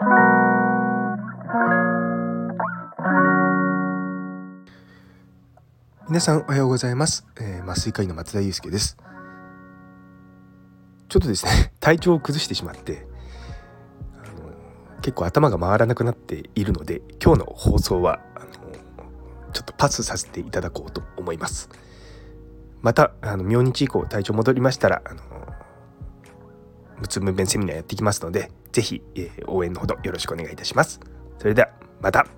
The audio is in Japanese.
皆さんおはようございます、えー、麻酔科医の松田祐介です。ちょっとですね 体調を崩してしまってあの結構頭が回らなくなっているので今日の放送はあのちょっとパスさせていただこうと思います。またあの明日以降体調戻りましたらあの無痛分娩セミナーやっていきますのでぜひ、えー、応援のほどよろしくお願いいたします。それではまた。